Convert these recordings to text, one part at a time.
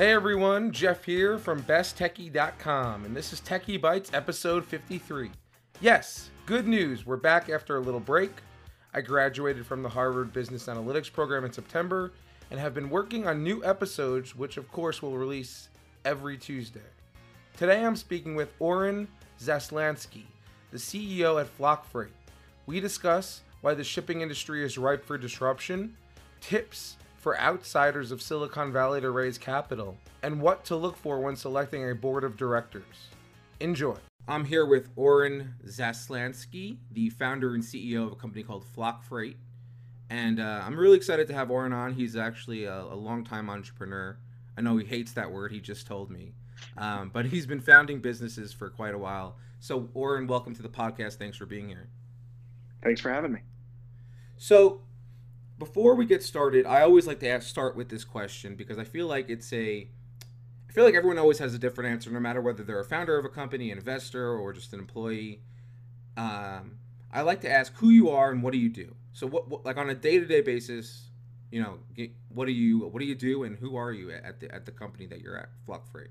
Hey everyone, Jeff here from besttechie.com, and this is Techie Bites episode 53. Yes, good news, we're back after a little break. I graduated from the Harvard Business Analytics program in September and have been working on new episodes, which of course will release every Tuesday. Today I'm speaking with Oren Zaslansky, the CEO at Flock Freight. We discuss why the shipping industry is ripe for disruption, tips for outsiders of Silicon Valley to raise capital, and what to look for when selecting a board of directors. Enjoy. I'm here with Oren Zaslansky, the founder and CEO of a company called Flock Freight. And uh, I'm really excited to have Oren on. He's actually a, a longtime entrepreneur. I know he hates that word, he just told me. Um, but he's been founding businesses for quite a while. So, Oren, welcome to the podcast. Thanks for being here. Thanks for having me. So, before we get started, I always like to ask, start with this question because I feel like it's a I feel like everyone always has a different answer, no matter whether they're a founder of a company, an investor, or just an employee. Um, I like to ask who you are and what do you do. So, what, what like on a day to day basis, you know, what do you what do you do and who are you at the at the company that you're at, Flock Freight?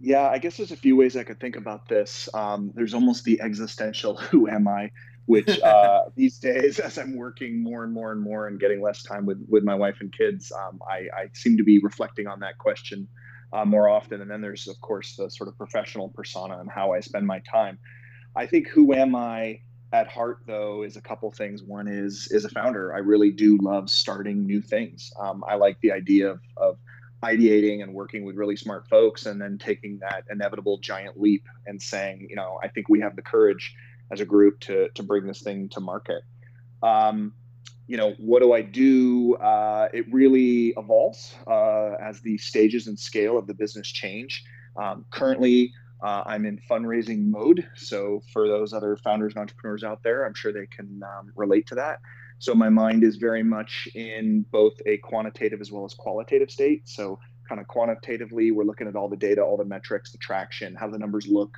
Yeah, I guess there's a few ways I could think about this. Um, there's almost the existential "Who am I?" Which uh, these days, as I'm working more and more and more and getting less time with with my wife and kids, um, I, I, seem to be reflecting on that question uh, more often. And then there's of course the sort of professional persona and how I spend my time. I think who am I at heart though is a couple things. One is is a founder. I really do love starting new things. Um, I like the idea of, of ideating and working with really smart folks and then taking that inevitable giant leap and saying, you know, I think we have the courage as a group to to bring this thing to market. Um, you know, what do I do? Uh, it really evolves uh, as the stages and scale of the business change. Um, currently, uh, I'm in fundraising mode. So, for those other founders and entrepreneurs out there, I'm sure they can um, relate to that. So, my mind is very much in both a quantitative as well as qualitative state. So, kind of quantitatively, we're looking at all the data, all the metrics, the traction, how the numbers look,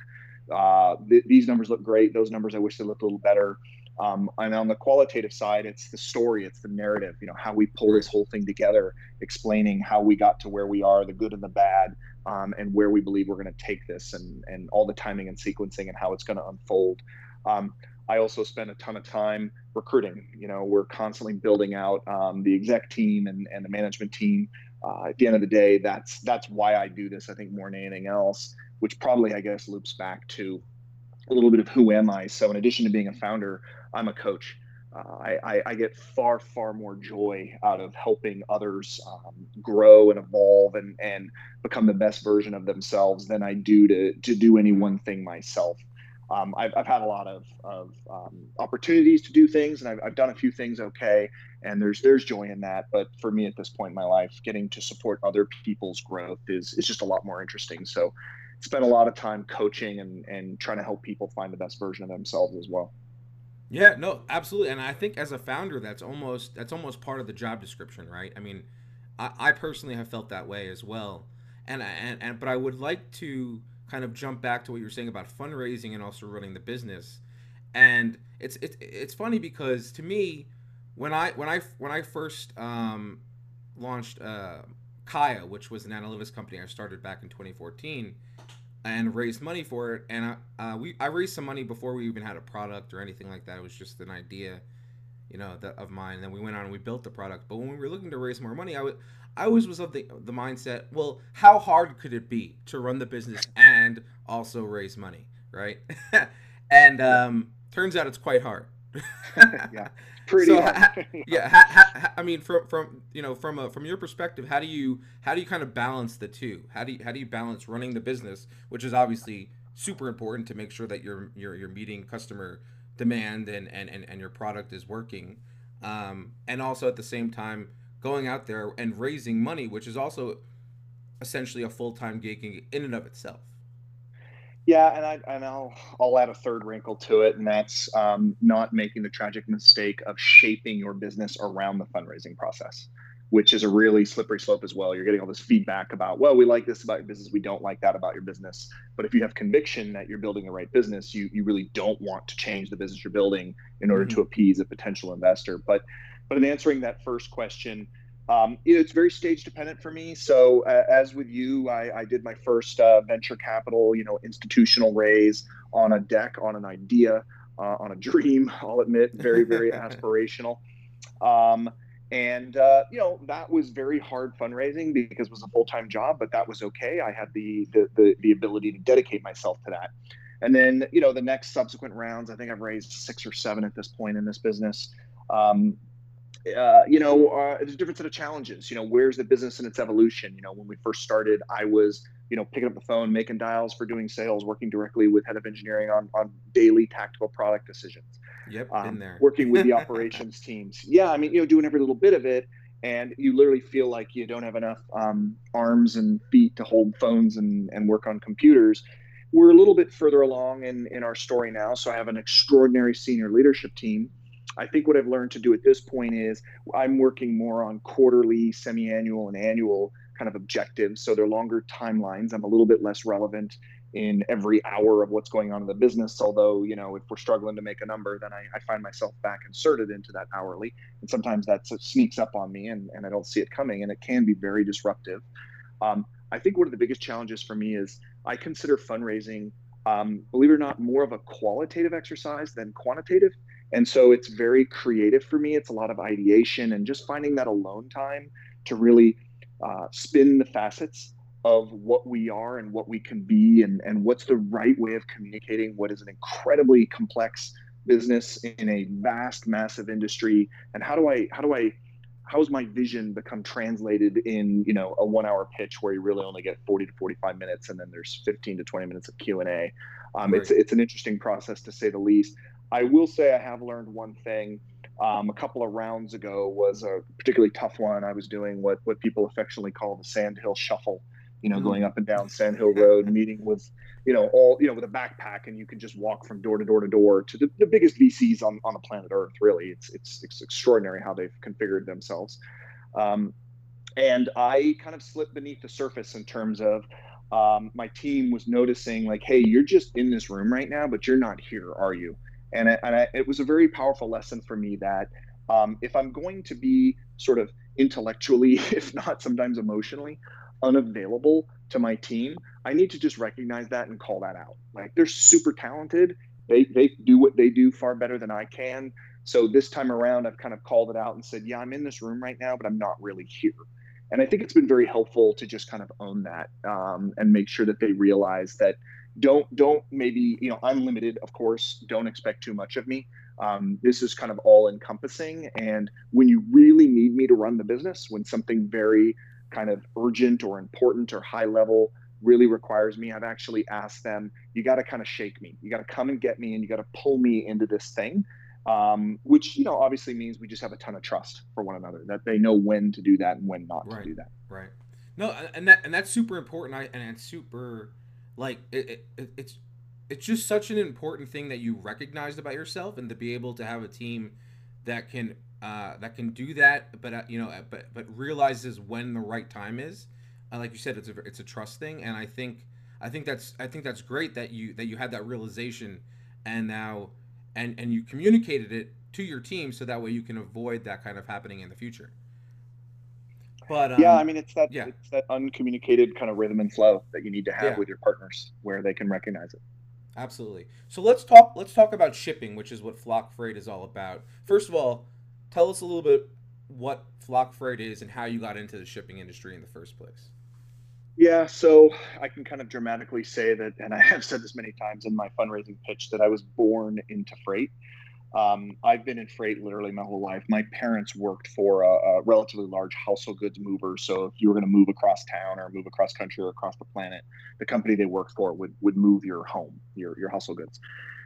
uh, th- these numbers look great. Those numbers I wish they looked a little better. Um, and on the qualitative side, it's the story, it's the narrative. You know how we pull this whole thing together, explaining how we got to where we are, the good and the bad, um, and where we believe we're going to take this, and and all the timing and sequencing and how it's going to unfold. Um, I also spend a ton of time recruiting. You know, we're constantly building out um, the exec team and, and the management team. Uh, at the end of the day, that's that's why I do this. I think more than anything else which probably I guess loops back to a little bit of who am I. So in addition to being a founder, I'm a coach. Uh, I, I, get far far more joy out of helping others um, grow and evolve and and become the best version of themselves than I do to to do any one thing myself. Um, I've, I've had a lot of, of um, opportunities to do things and I've, I've done a few things okay and there's there's joy in that but for me at this point in my life getting to support other people's growth is is just a lot more interesting so spent a lot of time coaching and and trying to help people find the best version of themselves as well. Yeah, no, absolutely. And I think as a founder, that's almost that's almost part of the job description, right? I mean, I, I personally have felt that way as well. And, and and but I would like to kind of jump back to what you were saying about fundraising and also running the business. And it's it's it's funny because to me, when I when I when I first um, launched uh, Kaya, which was an analytics company I started back in 2014 and raised money for it. And I, uh, we I raised some money before we even had a product or anything like that. It was just an idea, you know, that, of mine. And then we went on and we built the product. But when we were looking to raise more money, I was I always was of the the mindset, well, how hard could it be to run the business and also raise money, right? and um, turns out it's quite hard. yeah. Pretty so, ha, yeah ha, ha, i mean from from you know from a from your perspective how do you how do you kind of balance the two? How do you how do you balance running the business which is obviously super important to make sure that you're you're, you're meeting customer demand and, and and and your product is working um, and also at the same time going out there and raising money which is also essentially a full-time gig in and of itself yeah, and I and I'll I'll add a third wrinkle to it, and that's um, not making the tragic mistake of shaping your business around the fundraising process, which is a really slippery slope as well. You're getting all this feedback about, well, we like this about your business, we don't like that about your business. But if you have conviction that you're building the right business, you you really don't want to change the business you're building in order mm-hmm. to appease a potential investor. But but in answering that first question, Um, it's very stage dependent for me. So uh, as with you, I, I did my first uh, venture capital, you know, institutional raise on a deck, on an idea, uh, on a dream. I'll admit, very very aspirational. Um, and uh, you know that was very hard fundraising because it was a full-time job but that was okay i had the, the, the the ability to dedicate myself to that and then you know the next subsequent rounds i think i've raised six or seven at this point in this business um, uh, you know uh, there's a different set of challenges you know where's the business in its evolution you know when we first started i was you know picking up the phone making dials for doing sales working directly with head of engineering on on daily tactical product decisions Yep, um, been there. working with the operations teams. Yeah, I mean, you know, doing every little bit of it, and you literally feel like you don't have enough um, arms and feet to hold phones and, and work on computers. We're a little bit further along in, in our story now, so I have an extraordinary senior leadership team. I think what I've learned to do at this point is I'm working more on quarterly, semi annual, and annual kind of objectives. So they're longer timelines. I'm a little bit less relevant in every hour of what's going on in the business. Although, you know, if we're struggling to make a number, then I, I find myself back inserted into that hourly. And sometimes that sneaks up on me and, and I don't see it coming. And it can be very disruptive. Um, I think one of the biggest challenges for me is I consider fundraising, um, believe it or not, more of a qualitative exercise than quantitative. And so it's very creative for me. It's a lot of ideation and just finding that alone time to really uh, spin the facets of what we are and what we can be and, and what's the right way of communicating what is an incredibly complex business in a vast massive industry and how do i how do i how's my vision become translated in you know a one hour pitch where you really only get 40 to 45 minutes and then there's 15 to 20 minutes of q&a um, right. it's, it's an interesting process to say the least i will say i have learned one thing um, a couple of rounds ago was a particularly tough one i was doing what what people affectionately call the sandhill shuffle you know, mm-hmm. going up and down Sand Hill Road, meeting with, you know, all, you know, with a backpack and you can just walk from door to door to door to the, the biggest VCs on, on the planet Earth, really. It's, it's, it's extraordinary how they've configured themselves. Um, and I kind of slipped beneath the surface in terms of um, my team was noticing, like, hey, you're just in this room right now, but you're not here, are you? And, I, and I, it was a very powerful lesson for me that um, if I'm going to be sort of intellectually, if not sometimes emotionally, unavailable to my team, I need to just recognize that and call that out. Like they're super talented. They they do what they do far better than I can. So this time around, I've kind of called it out and said, yeah, I'm in this room right now, but I'm not really here. And I think it's been very helpful to just kind of own that um, and make sure that they realize that don't don't maybe you know I'm limited, of course. Don't expect too much of me. Um, this is kind of all encompassing. And when you really need me to run the business, when something very kind of urgent or important or high level really requires me, I've actually asked them, you got to kind of shake me. You got to come and get me and you got to pull me into this thing. Um, which, you know, obviously means we just have a ton of trust for one another that they know when to do that and when not right, to do that. Right. No, and that, and that's super important. I, and it's super like it, it, it's, it's just such an important thing that you recognized about yourself and to be able to have a team that can uh, that can do that, but uh, you know, but but realizes when the right time is. Uh, like you said, it's a it's a trust thing, and I think I think that's I think that's great that you that you had that realization, and now and and you communicated it to your team so that way you can avoid that kind of happening in the future. But um, yeah, I mean, it's that yeah. it's that uncommunicated kind of rhythm and flow that you need to have yeah. with your partners, where they can recognize it. Absolutely. So let's talk. Let's talk about shipping, which is what Flock Freight is all about. First of all, tell us a little bit what Flock Freight is and how you got into the shipping industry in the first place. Yeah, so I can kind of dramatically say that, and I have said this many times in my fundraising pitch, that I was born into freight. Um, I've been in freight literally my whole life. My parents worked for a, a relatively large household goods mover. So if you were going to move across town or move across country or across the planet, the company they worked for would would move your home, your your household goods.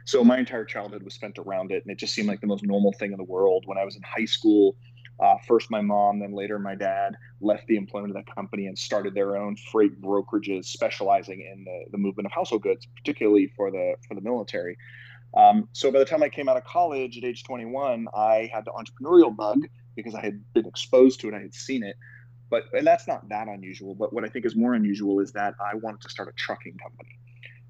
So my entire childhood was spent around it, and it just seemed like the most normal thing in the world. When I was in high school, uh, first my mom, then later my dad left the employment of that company and started their own freight brokerages, specializing in the, the movement of household goods, particularly for the for the military. Um, so by the time I came out of college at age 21, I had the entrepreneurial bug because I had been exposed to it, I had seen it. But and that's not that unusual. But what I think is more unusual is that I wanted to start a trucking company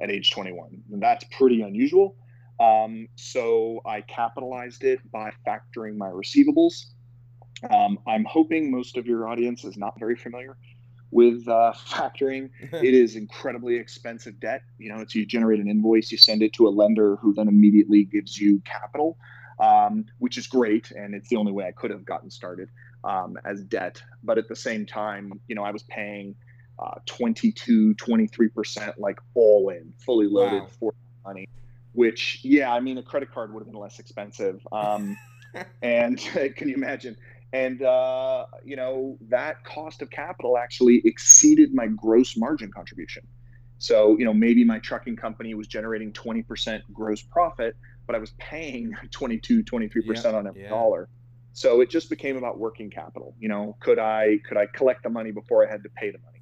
at age 21, and that's pretty unusual. Um, so I capitalized it by factoring my receivables. Um, I'm hoping most of your audience is not very familiar with uh, factoring. it is incredibly expensive debt. You know, it's you generate an invoice, you send it to a lender who then immediately gives you capital, um, which is great, and it's the only way I could have gotten started um, as debt. But at the same time, you know, I was paying uh, 22, 23% like all in, fully loaded wow. for money. Which, yeah, I mean, a credit card would have been less expensive. Um, and can you imagine? And uh, you know that cost of capital actually exceeded my gross margin contribution. So you know maybe my trucking company was generating 20% gross profit but i was paying 22 23% yeah, on every yeah. dollar. So it just became about working capital you know could i could i collect the money before i had to pay the money?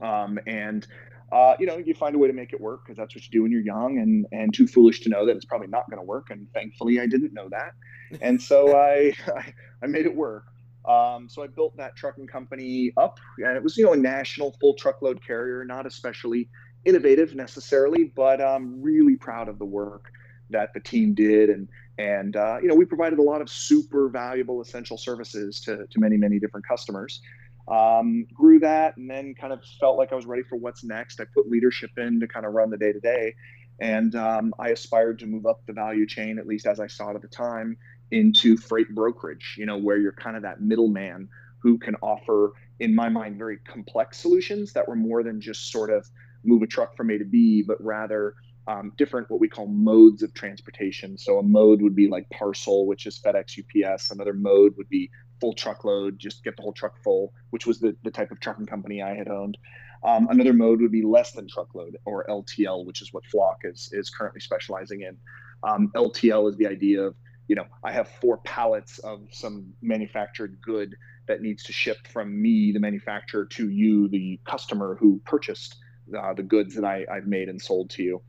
Um, and uh, you know, you find a way to make it work because that's what you do when you're young and and too foolish to know that it's probably not going to work. And thankfully, I didn't know that, and so I, I, I made it work. Um, so I built that trucking company up, and it was you know a national full truckload carrier, not especially innovative necessarily, but I'm really proud of the work that the team did, and and uh, you know we provided a lot of super valuable essential services to to many many different customers um, grew that and then kind of felt like I was ready for what's next. I put leadership in to kind of run the day to day. And um, I aspired to move up the value chain, at least as I saw it at the time, into freight brokerage, you know, where you're kind of that middleman who can offer, in my mind, very complex solutions that were more than just sort of move a truck from A to B, but rather um, different what we call modes of transportation. So a mode would be like parcel, which is FedEx, UPS. Another mode would be full truckload, just get the whole truck full, which was the, the type of trucking company I had owned. Um, another mode would be less than truckload or LTL, which is what Flock is, is currently specializing in. Um, LTL is the idea of, you know, I have four pallets of some manufactured good that needs to ship from me, the manufacturer, to you, the customer who purchased uh, the goods that I, I've made and sold to you.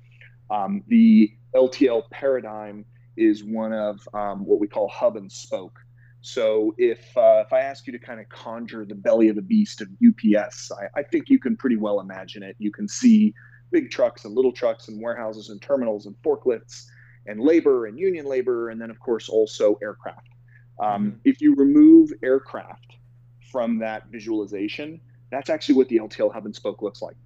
Um, the LTL paradigm is one of um, what we call hub and spoke. So if uh, if I ask you to kind of conjure the belly of the beast of UPS, I, I, think you can pretty well imagine it. You can see big trucks and little trucks and warehouses and terminals and forklifts and labor and union labor, and then of course also aircraft. Um, mm-hmm. If you remove aircraft from that visualization, that's actually what the LTL hub and spoke looks like.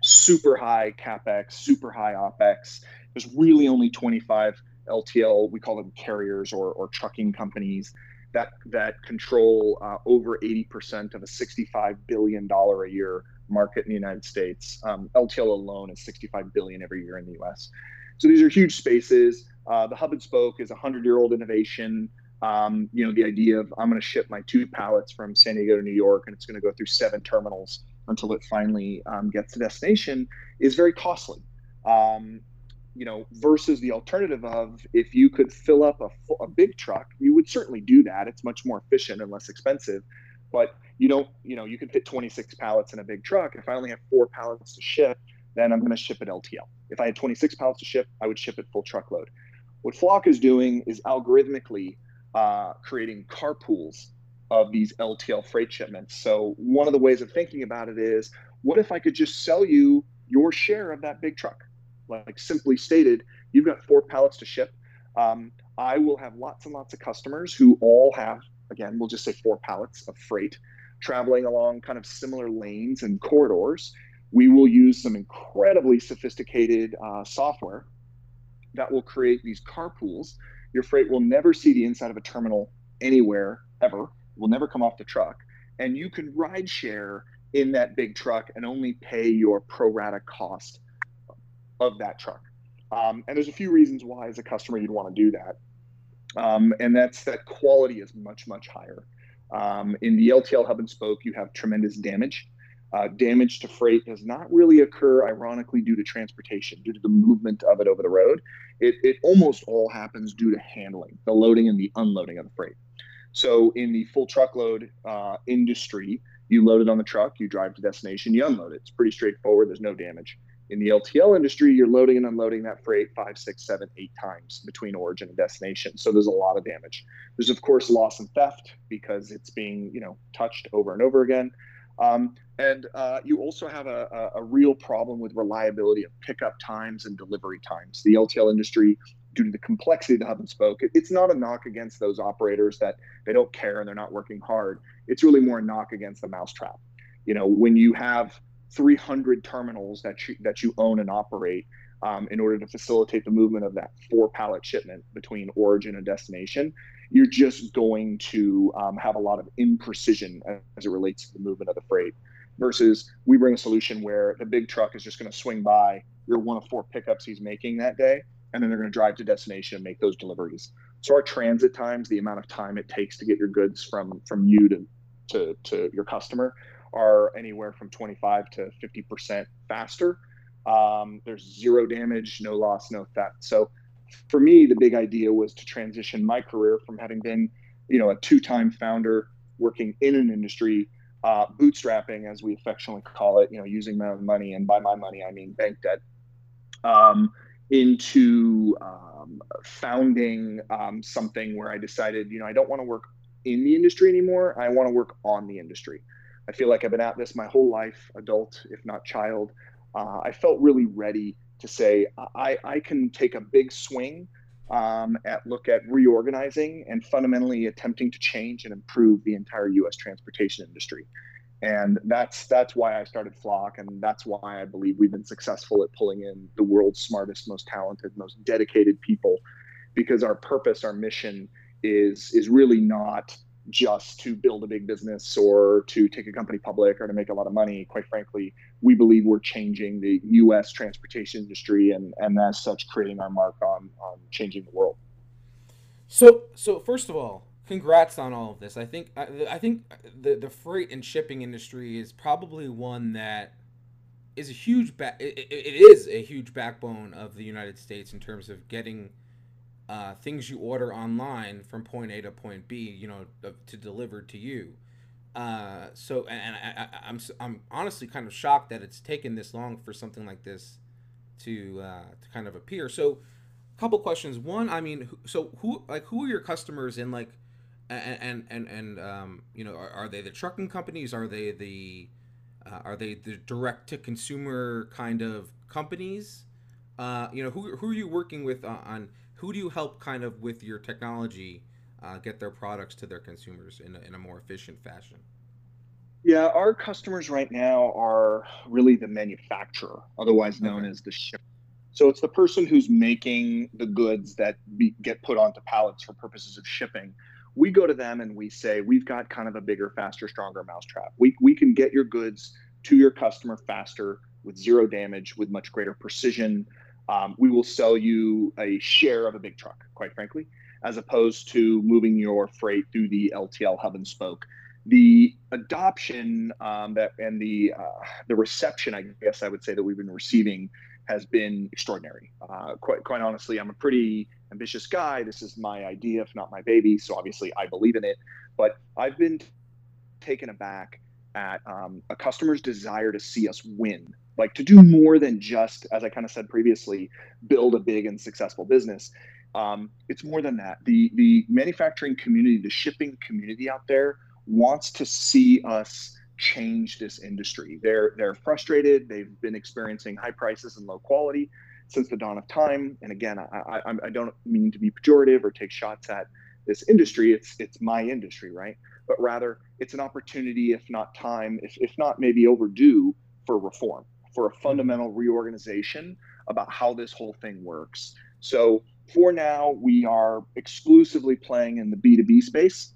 Super high capex, super high opex. There's really only 25 LTL, we call them carriers or, or trucking companies that that control uh, over 80% of a 65 billion dollar a year market in the United States. Um, LTL alone is 65 billion every year in the U.S. So these are huge spaces. Uh, the hub and spoke is a hundred-year-old innovation. Um, you know, the idea of I'm going to ship my two pallets from San Diego to New York, and it's going to go through seven terminals until it finally um, gets to destination is very costly. Um, you know, versus the alternative of if you could fill up a, a big truck, you would certainly do that. It's much more efficient and less expensive. But you don't, you know, you can fit 26 pallets in a big truck. If I only have four pallets to ship, then I'm going to ship it LTL. If I had 26 pallets to ship, I would ship it full truckload. What Flock is doing is algorithmically uh, creating carpools of these LTL freight shipments. So one of the ways of thinking about it is, what if I could just sell you your share of that big truck? Like simply stated, you've got four pallets to ship. Um, I will have lots and lots of customers who all have, again, we'll just say four pallets of freight traveling along kind of similar lanes and corridors. We will use some incredibly sophisticated uh, software that will create these carpools. Your freight will never see the inside of a terminal anywhere ever, will never come off the truck. And you can ride share in that big truck and only pay your pro rata cost of that truck. Um, and there's a few reasons why, as a customer, you'd want to do that. Um, and that's that quality is much, much higher. Um, in the LTL hub and spoke, you have tremendous damage. Uh, damage to freight does not really occur, ironically, due to transportation, due to the movement of it over the road. It, it almost all happens due to handling, the loading and the unloading of the freight. So, in the full truckload uh, industry, you load it on the truck, you drive to destination, you unload it. It's pretty straightforward. There's no damage. In the LTL industry, you're loading and unloading that freight five, six, seven, eight times between origin and destination. So there's a lot of damage. There's of course loss and theft because it's being you know touched over and over again. Um, and uh, you also have a, a, a, real problem with reliability of pickup times and delivery times. The LTL industry due to the complexity of the hub and spoke. It, it's not a knock against those operators that they don't care and they're not working hard. It's really more a knock against the mousetrap. You know, when you have 300 terminals that you, that you own and operate um, in order to facilitate the movement of that four pallet shipment between origin and destination, you're just going to um, have a lot of imprecision as it relates to the movement of the freight. Versus we bring a solution where the big truck is just going to swing by. You're one of four pickups he's making that day, and then they're going to drive to destination and make those deliveries. So our transit times, the amount of time it takes to get your goods from from you to to, to your customer, are anywhere from 25 to 50 percent faster. Um, there's zero damage, no loss, no theft. So for me, the big idea was to transition my career from having been, you know, a two-time founder working in an industry, uh, bootstrapping, as we affectionately call it, you know, using my own money, and by my money I mean bank debt, um, into um, founding um, something where I decided, you know, I don't want to work in the industry anymore. I want to work on the industry. I feel like I've been at this my whole life, adult, if not child. Uh, I felt really ready to say I, I can take a big swing um, at look at reorganizing and fundamentally attempting to change and improve the entire U.S. transportation industry. And that's that's why I started Flock, and that's why I believe we've been successful at pulling in the world's smartest, most talented, most dedicated people, because our purpose, our mission is is really not just to build a big business or to take a company public or to make a lot of money. Quite frankly, we believe we're changing the U.S. transportation industry and, and as such, creating our mark on, on changing the world. So, so first of all, congrats on all of this. I think I, I think the the freight and shipping industry is probably one that is a huge back. It, it is a huge backbone of the United States in terms of getting uh, things you order online from point A to point B, you know, to deliver to you. Uh, so, and I, I, I'm I'm honestly kind of shocked that it's taken this long for something like this to uh, to kind of appear. So, a couple questions. One, I mean, so who like who are your customers in like, and and and, and um, you know, are, are they the trucking companies? Are they the uh, are they the direct to consumer kind of companies? Uh, you know, who who are you working with on? who do you help kind of with your technology uh, get their products to their consumers in a, in a more efficient fashion? Yeah, our customers right now are really the manufacturer, otherwise known okay. as the shipper. So it's the person who's making the goods that be, get put onto pallets for purposes of shipping. We go to them and we say, we've got kind of a bigger, faster, stronger mousetrap. We, we can get your goods to your customer faster with zero damage, with much greater precision, um, we will sell you a share of a big truck, quite frankly, as opposed to moving your freight through the LTL hub and spoke. The adoption um, that and the uh, the reception, I guess I would say that we've been receiving has been extraordinary. Uh, quite quite honestly, I'm a pretty ambitious guy. This is my idea, if not my baby. So obviously, I believe in it. But I've been taken aback at um, a customer's desire to see us win like to do more than just as i kind of said previously build a big and successful business. Um, it's more than that. The the manufacturing community the shipping community out there wants to see us change this industry. They're they're frustrated. They've been experiencing high prices and low quality since the dawn of time. And again i i, I don't mean to be pejorative or take shots at this industry. It's it's my industry right but rather it's an opportunity if not time if, if not maybe overdue for reform for a mm-hmm. fundamental reorganization about how this whole thing works. So for now, we are exclusively playing in the B2B space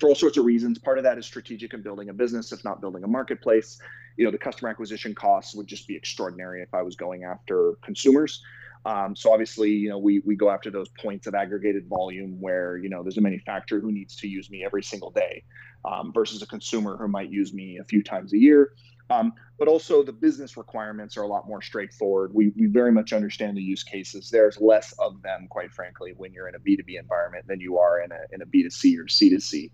for all sorts of reasons. Part of that is strategic and building a business, if not building a marketplace. You know, the customer acquisition costs would just be extraordinary if I was going after consumers. Um, so obviously, you know, we we go after those points of aggregated volume where you know there's a manufacturer who needs to use me every single day, um, versus a consumer who might use me a few times a year. Um, but also the business requirements are a lot more straightforward. We, we very much understand the use cases. There's less of them, quite frankly, when you're in a B2B environment than you are in a, in a B2C or C2C.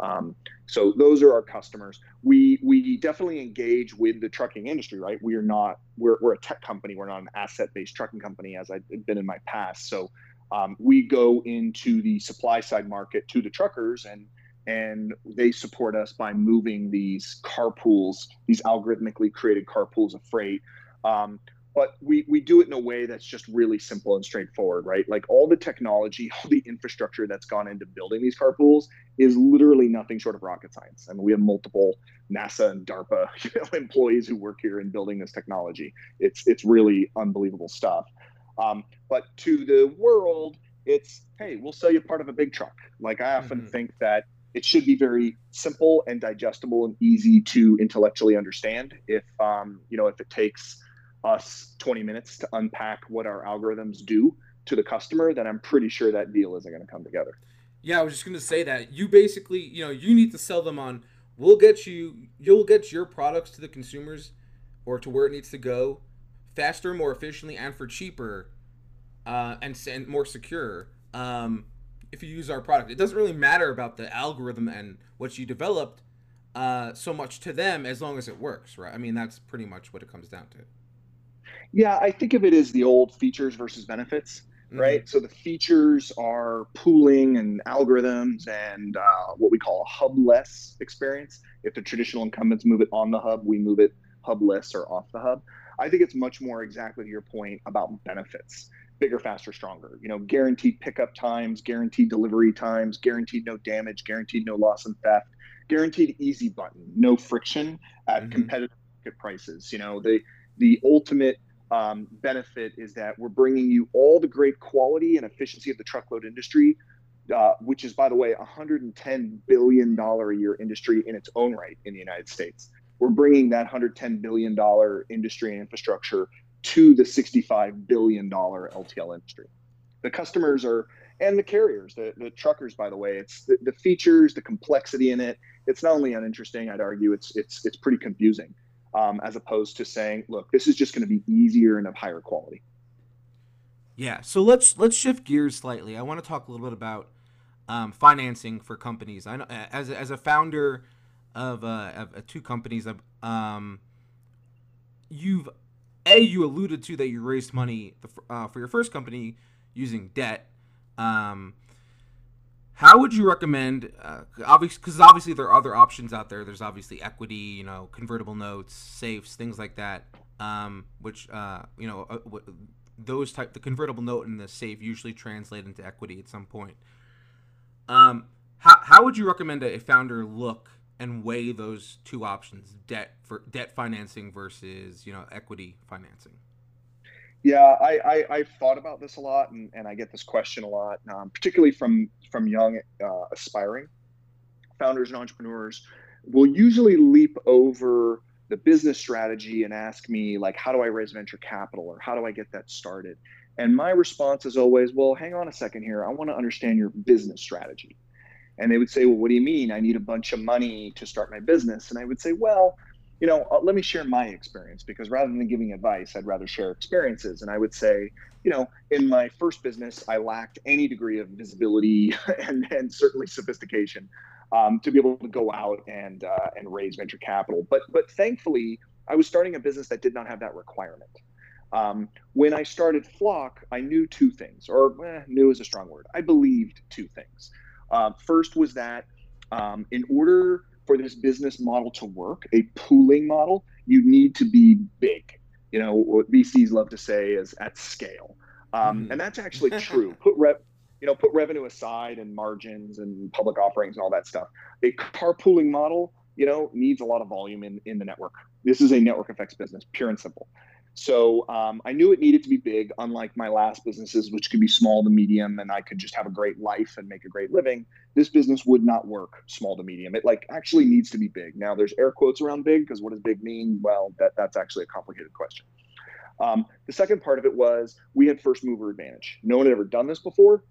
Um, so those are our customers. We we definitely engage with the trucking industry, right? We are not we're, we're a tech company. We're not an asset-based trucking company as I've been in my past. So um, we go into the supply side market to the truckers and and they support us by moving these carpools, these algorithmically created carpools of freight um, but we we do it in a way that's just really simple and straightforward, right? Like all the technology, all the infrastructure that's gone into building these carpools is literally nothing short of rocket science. I mean, we have multiple NASA and DARPA you know, employees who work here in building this technology. It's it's really unbelievable stuff. Um, but to the world, it's hey, we'll sell you part of a big truck. Like I often mm-hmm. think that it should be very simple and digestible and easy to intellectually understand. If um, you know, if it takes us 20 minutes to unpack what our algorithms do to the customer, then I'm pretty sure that deal isn't going to come together. Yeah, I was just going to say that you basically, you know, you need to sell them on. We'll get you. You'll get your products to the consumers, or to where it needs to go, faster, more efficiently, and for cheaper, uh, and, and more secure. Um, if you use our product, it doesn't really matter about the algorithm and what you developed uh, so much to them as long as it works, right? I mean, that's pretty much what it comes down to. Yeah, I think of it as the old features versus benefits, mm-hmm. right? So the features are pooling and algorithms and uh, what we call a hubless experience. If the traditional incumbents move it on the hub, we move it hubless or off the hub. I think it's much more exactly to your point about benefits bigger, faster, stronger. You know, guaranteed pickup times, guaranteed delivery times, guaranteed no damage, guaranteed no loss and theft, guaranteed easy button, no friction at mm-hmm. competitive prices. You know, the the ultimate um, benefit is that we're bringing you all the great quality and efficiency of the truckload industry, uh, which is, by the way, a $110 billion a year industry in its own right in the United States. We're bringing that $110 billion industry and infrastructure to the $65 billion LTL industry. The customers are, and the carriers, the, the truckers, by the way, it's the, the features, the complexity in it. It's not only uninteresting, I'd argue it's, it's, it's pretty confusing um, as opposed to saying, look, this is just going to be easier and of higher quality. Yeah. So let's let's shift gears slightly. I want to talk a little bit about um, financing for companies. I know as as a founder of, uh, of uh, two companies, um, you've a you alluded to that you raised money uh, for your first company using debt. Um, how would you recommend? Uh, obviously, because obviously there are other options out there. There's obviously equity, you know, convertible notes, safes, things like that. Um, which uh, you know, uh, those type the convertible note and the safe usually translate into equity at some point. Um, how how would you recommend a founder look and weigh those two options, debt for debt financing versus you know equity financing? Yeah, I, I I've thought about this a lot, and, and I get this question a lot, um, particularly from from young uh, aspiring founders and entrepreneurs. Will usually leap over the business strategy and ask me like, how do I raise venture capital or how do I get that started? And my response is always, well, hang on a second here. I want to understand your business strategy. And they would say, well, what do you mean? I need a bunch of money to start my business. And I would say, well, you know, uh, let me share my experience because rather than giving advice, I'd rather share experiences. And I would say, you know, in my first business, I lacked any degree of visibility and, and certainly sophistication um, to be able to go out and uh, and raise venture capital. But but thankfully, I was starting a business that did not have that requirement. Um, when I started Flock, I knew two things, or eh, knew is a strong word. I believed two things. Uh, first was that um, in order for this business model to work, a pooling model, you need to be big. You know, what VCs love to say is at scale. Um, mm. And that's actually true. Put rev, you know, put revenue aside and margins and public offerings and all that stuff. A carpooling model, you know, needs a lot of volume in, in the network. This is a network effects business, pure and simple. So um, I knew it needed to be big, unlike my last businesses, which could be small to medium, and I could just have a great life and make a great living. This business would not work small to medium. It like actually needs to be big. Now there's air quotes around big because what does big mean? Well, that that's actually a complicated question. Um, the second part of it was we had first mover advantage. No one had ever done this before.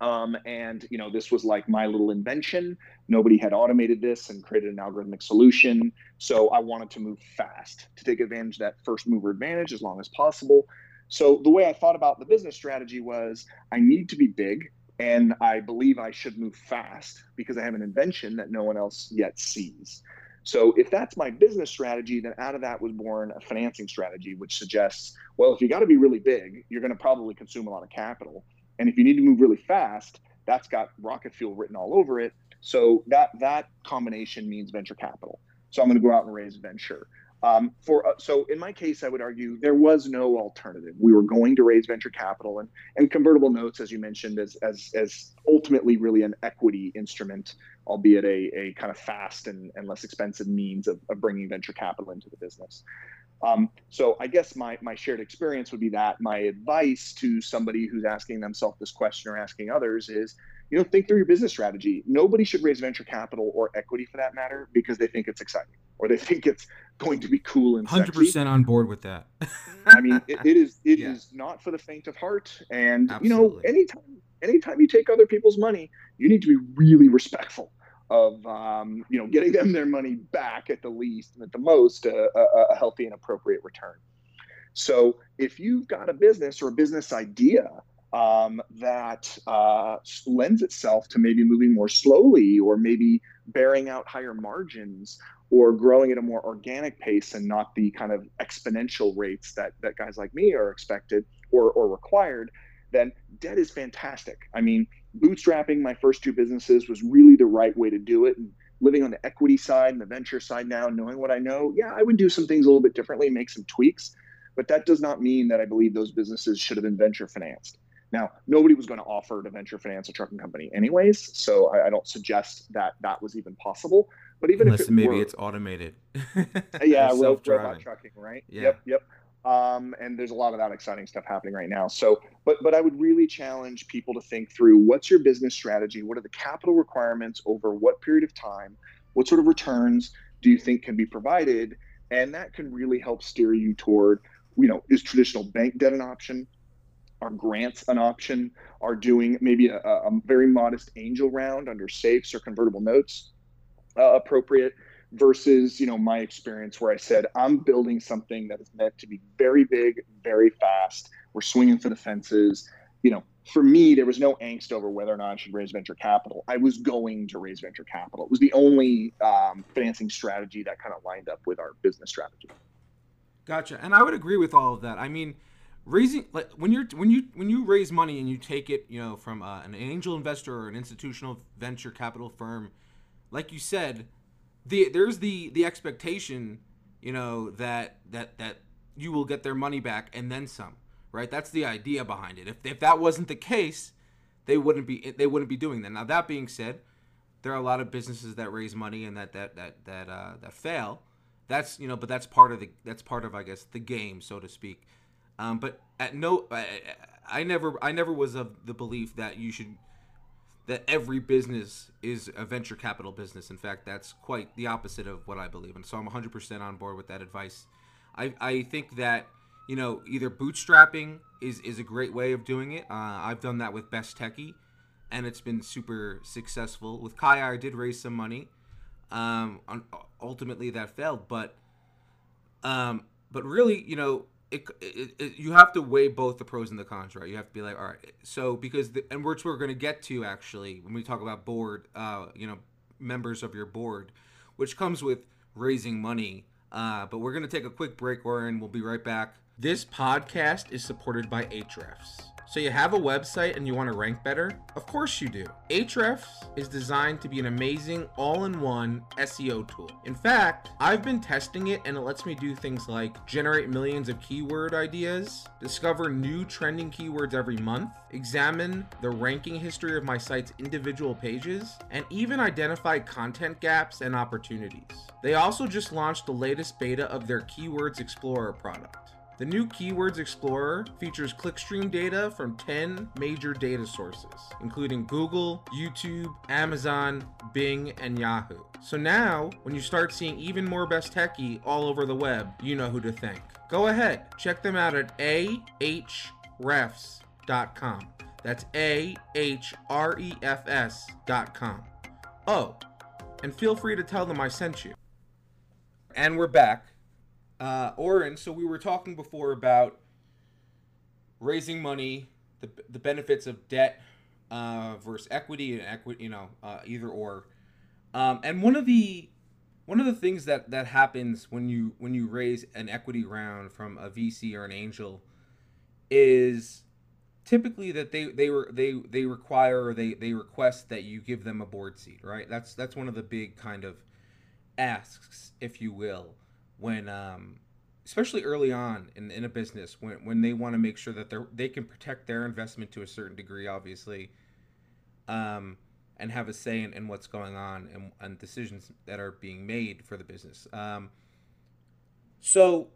Um, and you know, this was like my little invention. Nobody had automated this and created an algorithmic solution. So I wanted to move fast to take advantage of that first mover advantage as long as possible. So the way I thought about the business strategy was I need to be big and I believe I should move fast because I have an invention that no one else yet sees. So if that's my business strategy, then out of that was born a financing strategy, which suggests, well, if you got to be really big, you're going to probably consume a lot of capital. And if you need to move really fast, that's got rocket fuel written all over it. So that that combination means venture capital. So I'm going to go out and raise venture. Um, for uh, so in my case, I would argue there was no alternative. We were going to raise venture capital and and convertible notes, as you mentioned, as as as ultimately really an equity instrument, albeit a, a kind of fast and, and less expensive means of, of bringing venture capital into the business. Um, so I guess my my shared experience would be that my advice to somebody who's asking themselves this question or asking others is you know think through your business strategy nobody should raise venture capital or equity for that matter because they think it's exciting or they think it's going to be cool and 100% sexy. on board with that i mean it, it is it yeah. is not for the faint of heart and Absolutely. you know anytime anytime you take other people's money you need to be really respectful of um, you know getting them their money back at the least and at the most a, a, a healthy and appropriate return so if you've got a business or a business idea um, that uh, lends itself to maybe moving more slowly or maybe bearing out higher margins or growing at a more organic pace and not the kind of exponential rates that, that guys like me are expected or, or required, then debt is fantastic. I mean, bootstrapping my first two businesses was really the right way to do it. And living on the equity side and the venture side now, knowing what I know, yeah, I would do some things a little bit differently, make some tweaks. But that does not mean that I believe those businesses should have been venture financed. Now, nobody was going to offer to venture finance a trucking company, anyways. So I, I don't suggest that that was even possible. But even Unless if it maybe were, it's automated. yeah, robot trucking, right? Yeah. Yep, yep. Um, and there's a lot of that exciting stuff happening right now. So, but but I would really challenge people to think through what's your business strategy? What are the capital requirements over what period of time? What sort of returns do you think can be provided? And that can really help steer you toward, you know, is traditional bank debt an option? Are grants an option? Are doing maybe a, a very modest angel round under safes or convertible notes uh, appropriate? Versus, you know, my experience where I said I'm building something that is meant to be very big, very fast. We're swinging for the fences. You know, for me, there was no angst over whether or not I should raise venture capital. I was going to raise venture capital. It was the only um, financing strategy that kind of lined up with our business strategy. Gotcha. And I would agree with all of that. I mean, raising like when you're when you when you raise money and you take it you know from uh, an angel investor or an institutional venture capital firm like you said the there's the the expectation you know that that that you will get their money back and then some right? That's the idea behind it. If, if that wasn't the case they wouldn't be they wouldn't be doing that. Now that being said there are a lot of businesses that raise money and that that that that uh, that fail. That's you know but that's part of the that's part of i guess the game so to speak. Um, but at no, I, I never, I never was of the belief that you should, that every business is a venture capital business. In fact, that's quite the opposite of what I believe, and so I'm 100% on board with that advice. I, I think that you know either bootstrapping is is a great way of doing it. Uh, I've done that with Best Techie, and it's been super successful. With Kaya, I did raise some money. Um, ultimately, that failed, but um, but really, you know, it, it, it, you have to weigh both the pros and the cons, right? You have to be like, all right, so because the, and which we're going to get to actually when we talk about board, uh, you know, members of your board, which comes with raising money. Uh, but we're going to take a quick break, Oren. We'll be right back. This podcast is supported by Ahrefs. So you have a website and you want to rank better? Of course you do. Ahrefs is designed to be an amazing all-in-one SEO tool. In fact, I've been testing it and it lets me do things like generate millions of keyword ideas, discover new trending keywords every month, examine the ranking history of my site's individual pages, and even identify content gaps and opportunities. They also just launched the latest beta of their Keywords Explorer product. The new Keywords Explorer features clickstream data from 10 major data sources, including Google, YouTube, Amazon, Bing, and Yahoo. So now, when you start seeing even more Best Techie all over the web, you know who to thank. Go ahead, check them out at ahrefs.com. That's A H R E F S.com. Oh, and feel free to tell them I sent you. And we're back uh, Oren, so we were talking before about raising money, the, the benefits of debt uh, versus equity and equity, you know, uh, either or. Um, and one of the one of the things that that happens when you when you raise an equity round from a VC or an angel is typically that they they were they they require or they they request that you give them a board seat, right? That's that's one of the big kind of asks, if you will. When um, especially early on in, in a business when, when they want to make sure that they they can protect their investment to a certain degree obviously um, and have a say in, in what's going on and, and decisions that are being made for the business. Um, so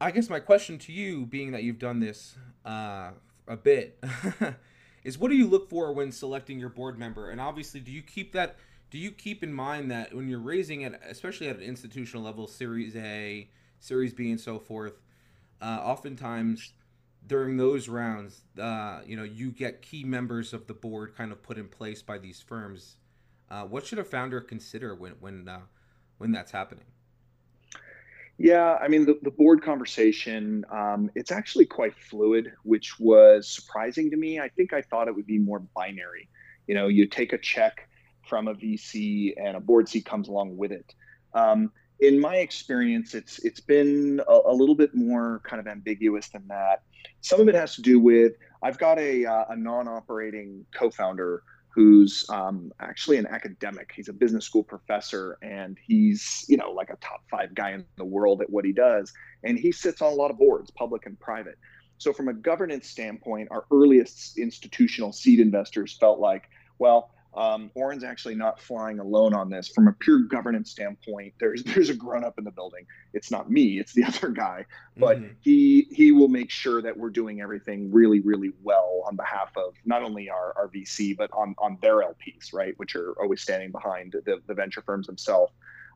i guess my question to you being that you've done this uh, a bit is what do you look for when selecting your board member? And obviously do you keep that do you keep in mind that when you're raising it, especially at an institutional level, Series A, Series B, and so forth, uh, oftentimes during those rounds, uh, you know, you get key members of the board kind of put in place by these firms. Uh, what should a founder consider when when uh, when that's happening? Yeah, I mean the, the board conversation, um, it's actually quite fluid, which was surprising to me. I think I thought it would be more binary. You know, you take a check from a VC and a board seat comes along with it. Um, in my experience, it's it's been a, a, little bit more kind of ambiguous than that. Some of it has to do with I've got a, uh, a non-operating co-founder who's um, actually an academic. He's a business school professor, and he's you know like a top five guy in the world at what he does. And he sits on a lot of boards, public and private. So from a governance standpoint, our earliest institutional seed investors felt like, well, um, Oren's actually not flying alone on this. From a pure governance standpoint, there's there's a grown up in the building. It's not me, it's the other guy. But mm-hmm. he he will make sure that we're doing everything really really well on behalf of not only our, our VC but on on their LPs, right, which are always standing behind the, the venture firms themselves.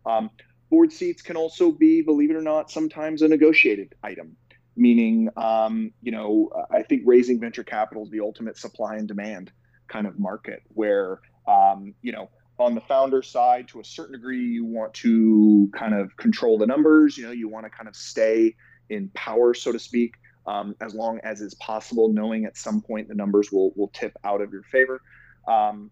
Um, board seats can also be, believe it or not, sometimes a negotiated item. Meaning, um, you know, I think raising venture capital is the ultimate supply and demand kind of market where um, you know on the founder side to a certain degree you want to kind of control the numbers you know you want to kind of stay in power so to speak um, as long as is possible knowing at some point the numbers will will tip out of your favor. Um,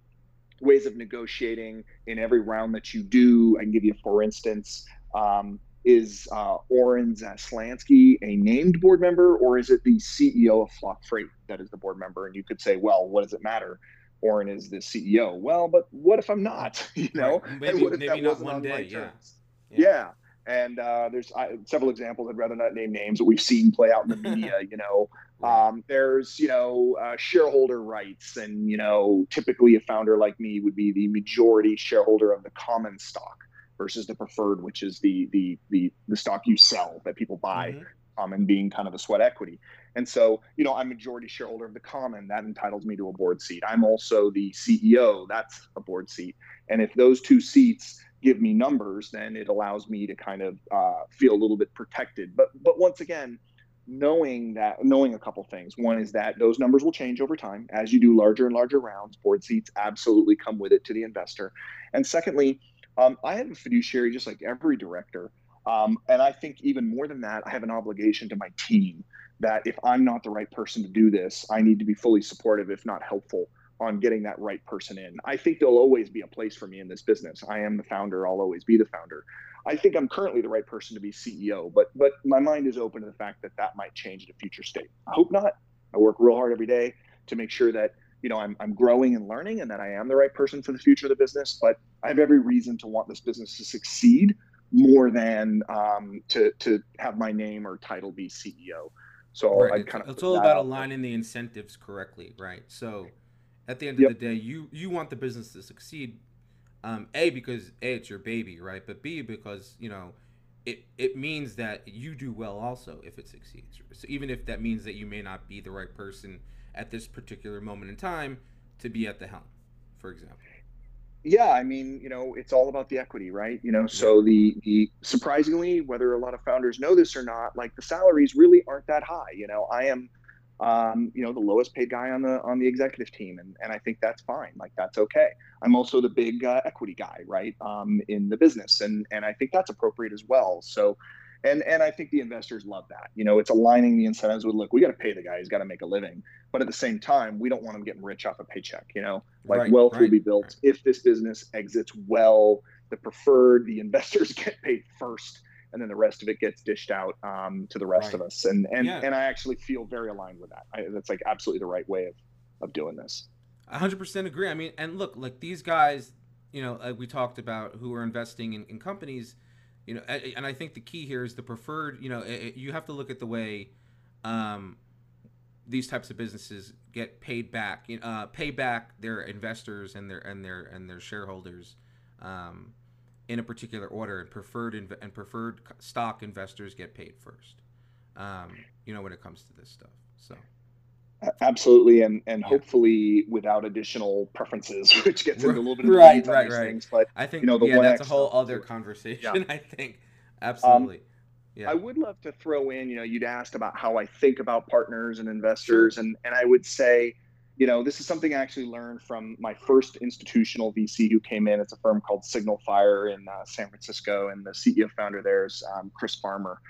ways of negotiating in every round that you do i can give you for instance um, is uh, Oren Zaslansky a named board member, or is it the CEO of Flock Freight that is the board member? And you could say, well, what does it matter? Oren is the CEO. Well, but what if I'm not? You know, right. maybe, and what if maybe that wasn't on day, my yeah. yeah. yeah. And uh, there's I, several examples. I'd rather not name names, but we've seen play out in the media. you know, um, there's you know uh, shareholder rights, and you know, typically a founder like me would be the majority shareholder of the common stock versus the preferred, which is the the the, the stock you sell that people buy, mm-hmm. common being kind of a sweat equity. And so, you know, I'm majority shareholder of the common. That entitles me to a board seat. I'm also the CEO. That's a board seat. And if those two seats give me numbers, then it allows me to kind of uh, feel a little bit protected. But but once again, knowing that knowing a couple things. One is that those numbers will change over time as you do larger and larger rounds. Board seats absolutely come with it to the investor. And secondly, um, I have a fiduciary just like every director. Um, and I think even more than that, I have an obligation to my team that if I'm not the right person to do this, I need to be fully supportive, if not helpful, on getting that right person in. I think there'll always be a place for me in this business. I am the founder, I'll always be the founder. I think I'm currently the right person to be CEO, but but my mind is open to the fact that that might change at a future state. I hope not. I work real hard every day to make sure that you know I'm, I'm growing and learning and that i am the right person for the future of the business but i have every reason to want this business to succeed more than um, to to have my name or title be ceo so right. i kind of it's all about aligning there. the incentives correctly right so at the end yep. of the day you you want the business to succeed um, a because a it's your baby right but b because you know it it means that you do well also if it succeeds so even if that means that you may not be the right person at this particular moment in time to be at the helm, for example. Yeah, I mean, you know, it's all about the equity, right? You know, so the the surprisingly, whether a lot of founders know this or not, like the salaries really aren't that high. You know, I am um, you know, the lowest paid guy on the on the executive team, and and I think that's fine. Like that's okay. I'm also the big uh, equity guy, right, um, in the business, and and I think that's appropriate as well. So, and and I think the investors love that. You know, it's aligning the incentives with look, we got to pay the guy, he's got to make a living, but at the same time, we don't want him getting rich off a paycheck. You know, like right, wealth right, will be built right. if this business exits well. The preferred, the investors get paid first, and then the rest of it gets dished out um, to the rest of us. And and yeah. and I actually feel very aligned with that. I, that's like absolutely the right way of of doing this. 100% agree. I mean, and look, like these guys, you know, like we talked about, who are investing in, in companies you know, and I think the key here is the preferred. You know, you have to look at the way um, these types of businesses get paid back, uh, pay back their investors and their and their and their shareholders um, in a particular order, and preferred inv- and preferred stock investors get paid first. Um, you know, when it comes to this stuff, so. Absolutely, and and yeah. hopefully without additional preferences, which gets into a little bit of right, right, right. Things, but I think you know the yeah, that's a whole other conversation. Yeah. I think absolutely. Um, yeah. I would love to throw in, you know, you'd asked about how I think about partners and investors, and and I would say, you know, this is something I actually learned from my first institutional VC who came in. It's a firm called SignalFire in uh, San Francisco, and the CEO founder there is um, Chris Farmer,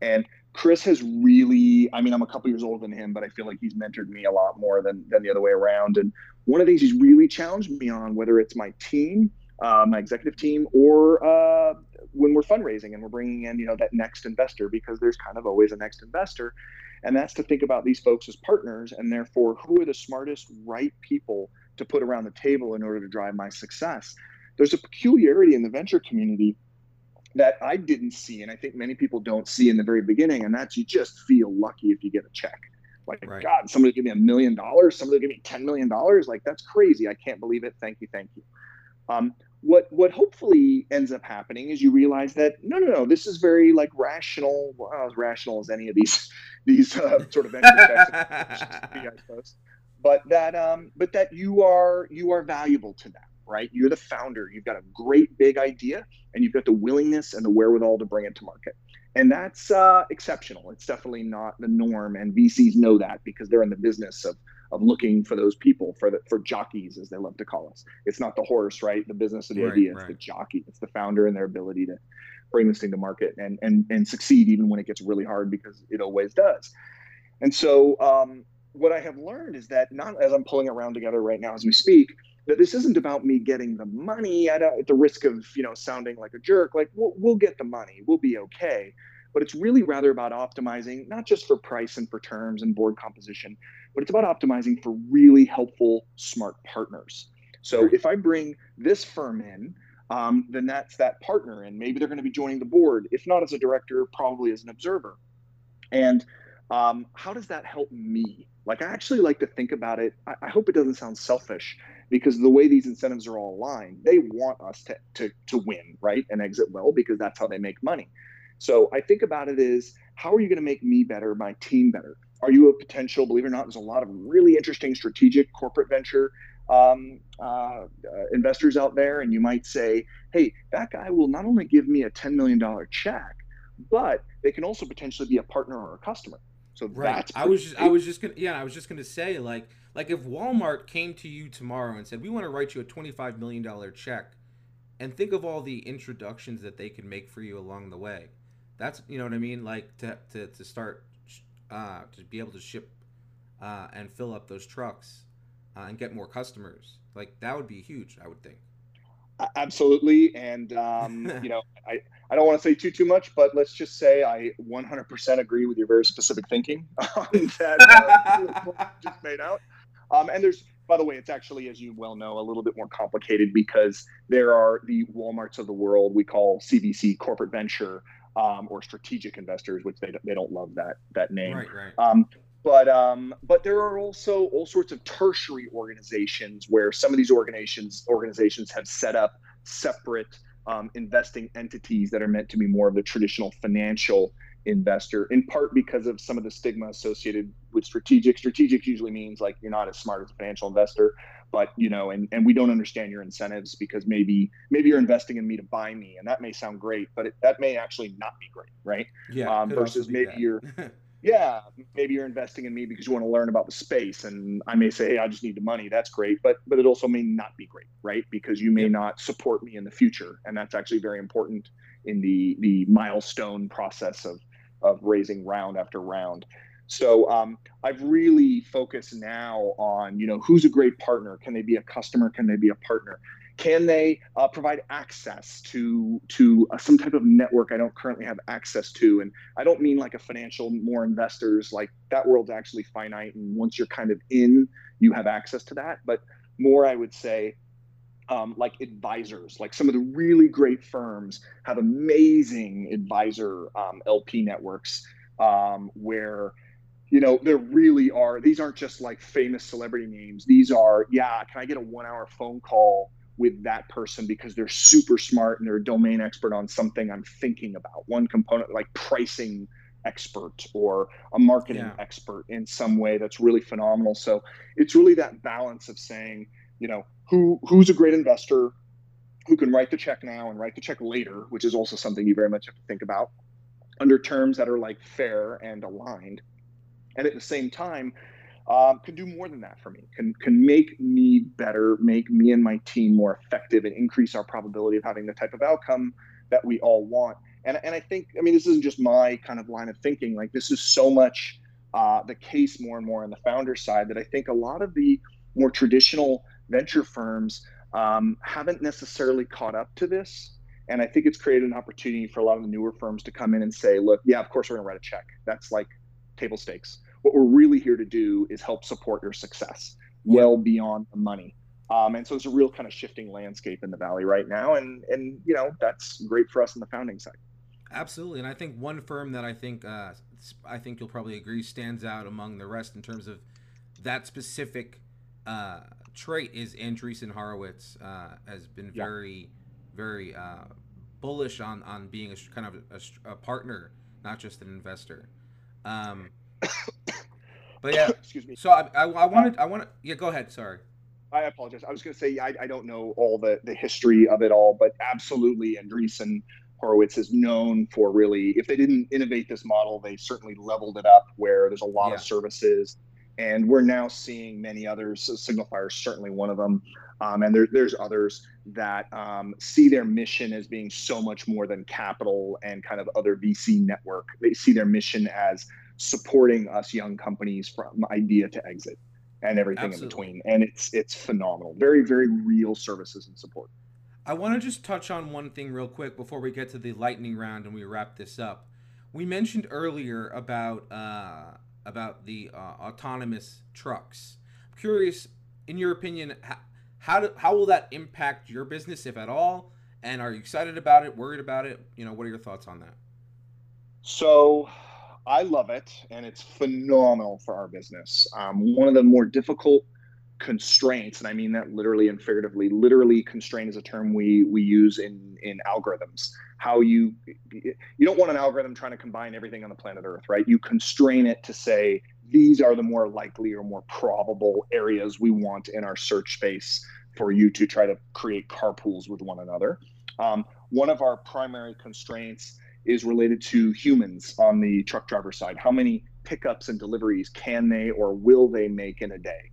and Chris has really, I mean, I'm a couple years older than him, but I feel like he's mentored me a lot more than, than the other way around. And one of the things he's really challenged me on, whether it's my team, uh, my executive team, or uh, when we're fundraising and we're bringing in, you know, that next investor, because there's kind of always a next investor. And that's to think about these folks as partners and therefore who are the smartest, right people to put around the table in order to drive my success. There's a peculiarity in the venture community that I didn't see, and I think many people don't see in the very beginning, and that's you just feel lucky if you get a check. Like, right. God, somebody give me a million dollars, somebody give me ten million dollars. Like, that's crazy. I can't believe it. Thank you, thank you. Um, what what hopefully ends up happening is you realize that no, no, no, this is very like rational, well, as rational as any of these these uh, sort of venture checks, but that um, but that you are you are valuable to them right? You're the founder. You've got a great big idea, and you've got the willingness and the wherewithal to bring it to market. And that's uh, exceptional. It's definitely not the norm, and VCs know that because they're in the business of of looking for those people for the for jockeys as they love to call us. It's not the horse, right? The business of the right, idea. It's right. the jockey. It's the founder and their ability to bring this thing to market and and and succeed even when it gets really hard because it always does. And so um, what I have learned is that not as I'm pulling it around together right now as we speak, that this isn't about me getting the money at, a, at the risk of you know sounding like a jerk like we'll, we'll get the money we'll be okay. But it's really rather about optimizing not just for price and for terms and board composition but it's about optimizing for really helpful smart partners. So if i bring this firm in um, then that's that partner and maybe they're going to be joining the board if not as a director probably as an observer. And um, how does that help me? Like i actually like to think about it I, I hope it doesn't sound selfish because the way these incentives are all aligned, they want us to, to, to win, right? And exit well because that's how they make money. So I think about it as how are you going to make me better, my team better? Are you a potential, believe it or not, there's a lot of really interesting strategic corporate venture um, uh, uh, investors out there. And you might say, hey, that guy will not only give me a $10 million check, but they can also potentially be a partner or a customer. So right. that's I was just, I was just gonna yeah I was just gonna say like like if Walmart came to you tomorrow and said we want to write you a twenty five million dollar check, and think of all the introductions that they could make for you along the way, that's you know what I mean like to to, to start uh, to be able to ship uh, and fill up those trucks uh, and get more customers like that would be huge I would think. Absolutely, and um, you know I I don't want to say too too much, but let's just say I 100% agree with your very specific thinking that uh, just made out. Um, and there's, by the way, it's actually, as you well know, a little bit more complicated because there are the WalMarts of the world we call CVC, corporate venture, um, or strategic investors, which they they don't love that that name. Right, right. But um, but there are also all sorts of tertiary organizations where some of these organizations organizations have set up separate um, investing entities that are meant to be more of the traditional financial investor, in part because of some of the stigma associated with strategic. Strategic usually means like you're not as smart as a financial investor, but you know, and, and we don't understand your incentives because maybe maybe you're investing in me to buy me, and that may sound great, but it, that may actually not be great, right? Yeah. Um, versus maybe that. you're yeah, maybe you're investing in me because you want to learn about the space, and I may say, hey, I just need the money. That's great, but but it also may not be great, right? Because you may not support me in the future, and that's actually very important in the the milestone process of of raising round after round. So um, I've really focused now on you know who's a great partner. Can they be a customer? Can they be a partner? Can they uh, provide access to to uh, some type of network I don't currently have access to? And I don't mean like a financial, more investors. Like that world's actually finite, and once you're kind of in, you have access to that. But more, I would say, um, like advisors. Like some of the really great firms have amazing advisor um, LP networks um, where you know there really are. These aren't just like famous celebrity names. These are yeah. Can I get a one-hour phone call? With that person because they're super smart and they're a domain expert on something I'm thinking about. One component like pricing expert or a marketing yeah. expert in some way that's really phenomenal. So it's really that balance of saying, you know, who who's a great investor, who can write the check now and write the check later, which is also something you very much have to think about under terms that are like fair and aligned. And at the same time, um, can do more than that for me. Can can make me better, make me and my team more effective, and increase our probability of having the type of outcome that we all want. And and I think I mean this isn't just my kind of line of thinking. Like this is so much uh, the case more and more on the founder side that I think a lot of the more traditional venture firms um, haven't necessarily caught up to this. And I think it's created an opportunity for a lot of the newer firms to come in and say, look, yeah, of course we're going to write a check. That's like table stakes. What we're really here to do is help support your success well beyond the money. Um, and so it's a real kind of shifting landscape in the valley right now, and and you know that's great for us in the founding side. Absolutely, and I think one firm that I think uh, I think you'll probably agree stands out among the rest in terms of that specific uh, trait is Andreessen Horowitz uh, has been yeah. very, very uh, bullish on on being a kind of a, a, partner, not just an investor. Um, but yeah, excuse me. So I, I, I wanted I want to yeah go ahead. Sorry. I apologize. I was going to say I, I don't know all the the history of it all, but absolutely Andreessen Horowitz is known for really, if they didn't innovate this model, they certainly leveled it up where there's a lot yeah. of services. And we're now seeing many others. Signify is certainly one of them. Um, and there, there's others that um, see their mission as being so much more than capital and kind of other VC network. They see their mission as supporting us young companies from idea to exit and everything Absolutely. in between. And it's it's phenomenal. Very, very real services and support. I want to just touch on one thing real quick before we get to the lightning round and we wrap this up. We mentioned earlier about uh, about the uh, autonomous trucks. I'm curious, in your opinion, how how, do, how will that impact your business, if at all? And are you excited about it? Worried about it? You know, what are your thoughts on that? So, I love it, and it's phenomenal for our business. Um, one of the more difficult constraints, and I mean that literally and figuratively. Literally, constraint is a term we we use in in algorithms. How you you don't want an algorithm trying to combine everything on the planet Earth, right? You constrain it to say these are the more likely or more probable areas we want in our search space for you to try to create carpools with one another. Um, one of our primary constraints is related to humans on the truck driver side. How many pickups and deliveries can they or will they make in a day?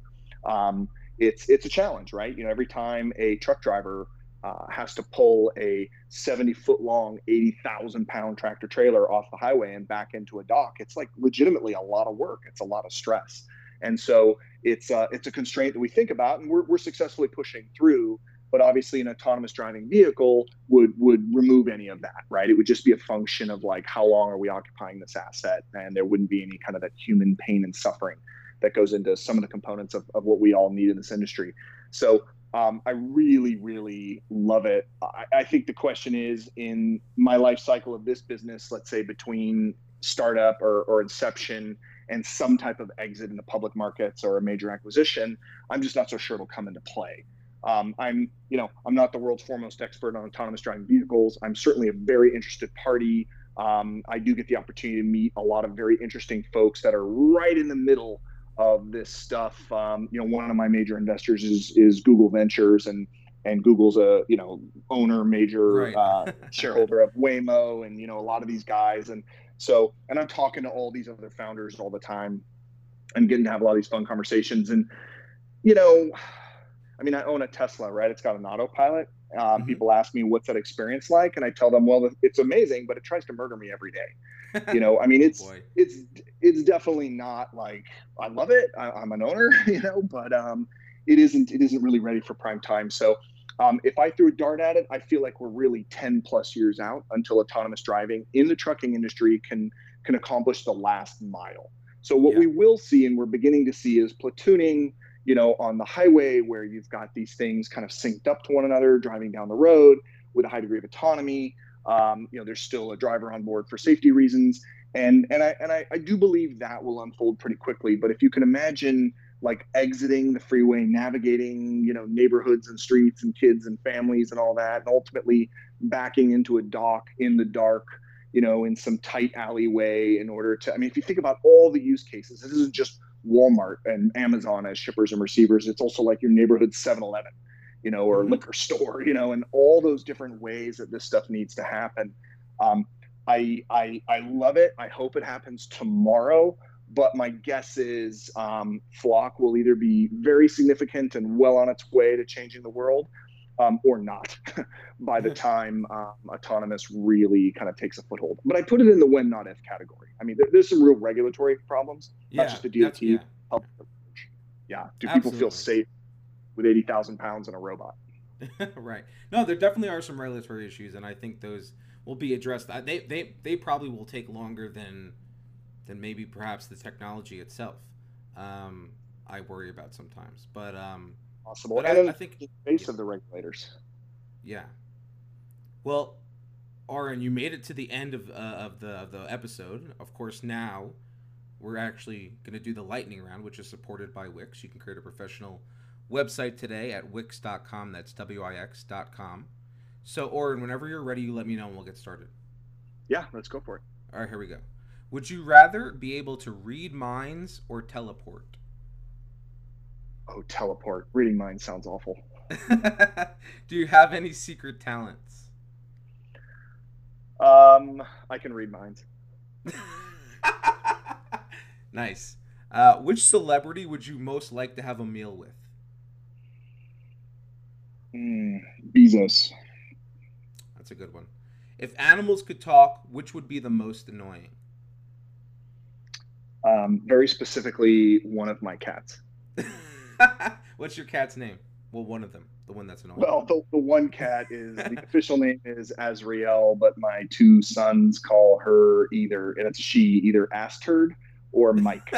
um, it's it's a challenge, right? You know, every time a truck driver uh, has to pull a 70 foot long, 80,000 pound tractor trailer off the highway and back into a dock, it's like legitimately a lot of work. It's a lot of stress. And so it's uh, it's a constraint that we think about and we're, we're successfully pushing through. But obviously, an autonomous driving vehicle would would remove any of that, right? It would just be a function of like how long are we occupying this asset, and there wouldn't be any kind of that human pain and suffering that goes into some of the components of, of what we all need in this industry. So um, I really, really love it. I, I, think the question is in my life cycle of this business, let's say between startup or, or inception and some type of exit in the public markets or a major acquisition, I'm just not so sure it'll come into play. Um, I'm, you know, I'm not the world's foremost expert on autonomous driving vehicles. I'm certainly a very interested party. Um, I do get the opportunity to meet a lot of very interesting folks that are right in the middle of this stuff. Um, you know, one of my major investors is is Google Ventures, and and Google's a you know owner, major right. uh, shareholder of Waymo, and you know a lot of these guys, and so and I'm talking to all these other founders all the time, and getting to have a lot of these fun conversations, and you know, I mean, I own a Tesla, right? It's got an autopilot. Um, mm-hmm. People ask me what's that experience like, and I tell them, well, it's amazing, but it tries to murder me every day you know, I mean, it's oh it's it's definitely not like I love it. I, am an owner, you know, but um, it isn't it isn't really ready for prime time. So um, if I threw a dart at it, I feel like we're really 10 plus years out until autonomous driving in the trucking industry can can accomplish the last mile. So what yeah. we will see, and we're beginning to see, is platooning. You know, on the highway where you've got these things kind of synced up to one another, driving down the road with a high degree of autonomy. Um, you know, there's still a driver on board for safety reasons, and and I and I, I do believe that will unfold pretty quickly. But if you can imagine like exiting the freeway, navigating, you know, neighborhoods and streets and kids and families and all that, and ultimately backing into a dock in the dark, you know, in some tight alleyway in order to. I mean, if you think about all the use cases, this isn't just Walmart and Amazon as shippers and receivers. It's also like your neighborhood 7-Eleven, you know, or mm-hmm. liquor store, you know, and all those different ways that this stuff needs to happen. Um, I, I I love it. I hope it happens tomorrow but my guess is um, Flock will either be very significant and well on its way to changing the world, um, or not by the time um, autonomous really kind of takes a foothold. But I put it in the when not if category. I mean, there, there's some real regulatory problems, yeah, not just the DOT. Yeah. yeah. Do people feel safe with 80,000 pounds in a robot? right. No, there definitely are some regulatory issues, and I think those will be addressed. They, they, they probably will take longer than than maybe perhaps the technology itself. Um, I worry about sometimes, but um, possible. But I, I, think the face yeah. of the regulators. Yeah. Well, Aaron, you made it to the end of uh, of the of the episode. Of course, now we're actually going to do the lightning round, which is supported by Wix. You can create a professional website today at wix.com. That's w-i-x.com. So, Oren, whenever you're ready, you let me know and we'll get started. Yeah, let's go for it. All right, here we go. Would you rather be able to read minds or teleport? Oh, teleport. Reading minds sounds awful. Do you have any secret talents? Um, I can read minds. nice. Uh, which celebrity would you most like to have a meal with? Mm, Bezos. That's a good one. If animals could talk, which would be the most annoying? Um, very specifically, one of my cats. What's your cat's name? Well, one of them, the one that's annoying. Well, the, the one cat is the official name is Azriel, but my two sons call her either, and it's she, either Asterd or Mike.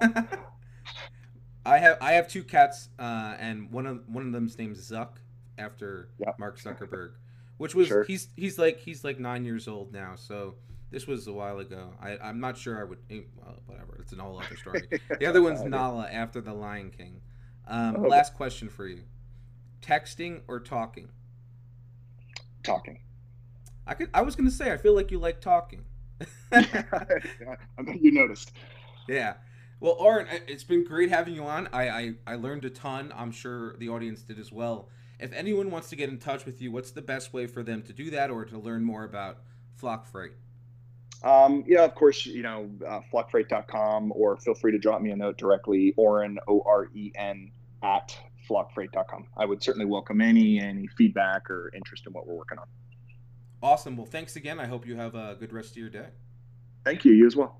I have I have two cats, uh, and one of one of them's named Zuck after yep. Mark Zuckerberg, which was sure. he's he's like he's like nine years old now, so this was a while ago. I, I'm not sure I would. Eh, well, whatever. It's an whole other story. the other one's Nala after the Lion King. Um, oh. Last question for you: texting or talking? Talking. I could. I was gonna say. I feel like you like talking. I mean, you noticed. Yeah. Well, Aaron, it's been great having you on. I, I, I learned a ton. I'm sure the audience did as well. If anyone wants to get in touch with you, what's the best way for them to do that or to learn more about Flock Freight? Um, yeah, of course, you know, uh, flockfreight.com or feel free to drop me a note directly, Oren, O R E N, at flockfreight.com. I would certainly welcome any any feedback or interest in what we're working on. Awesome. Well, thanks again. I hope you have a good rest of your day. Thank you. You as well.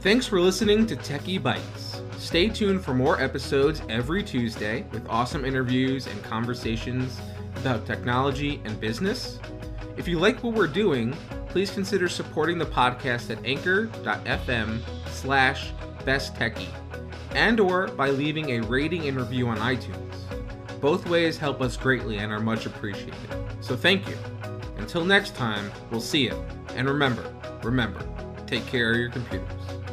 Thanks for listening to Techie Bites. Stay tuned for more episodes every Tuesday with awesome interviews and conversations about technology and business. If you like what we're doing, please consider supporting the podcast at anchor.fm slash besttechie and or by leaving a rating and review on iTunes. Both ways help us greatly and are much appreciated. So thank you. Until next time, we'll see you. And remember, remember, take care of your computers.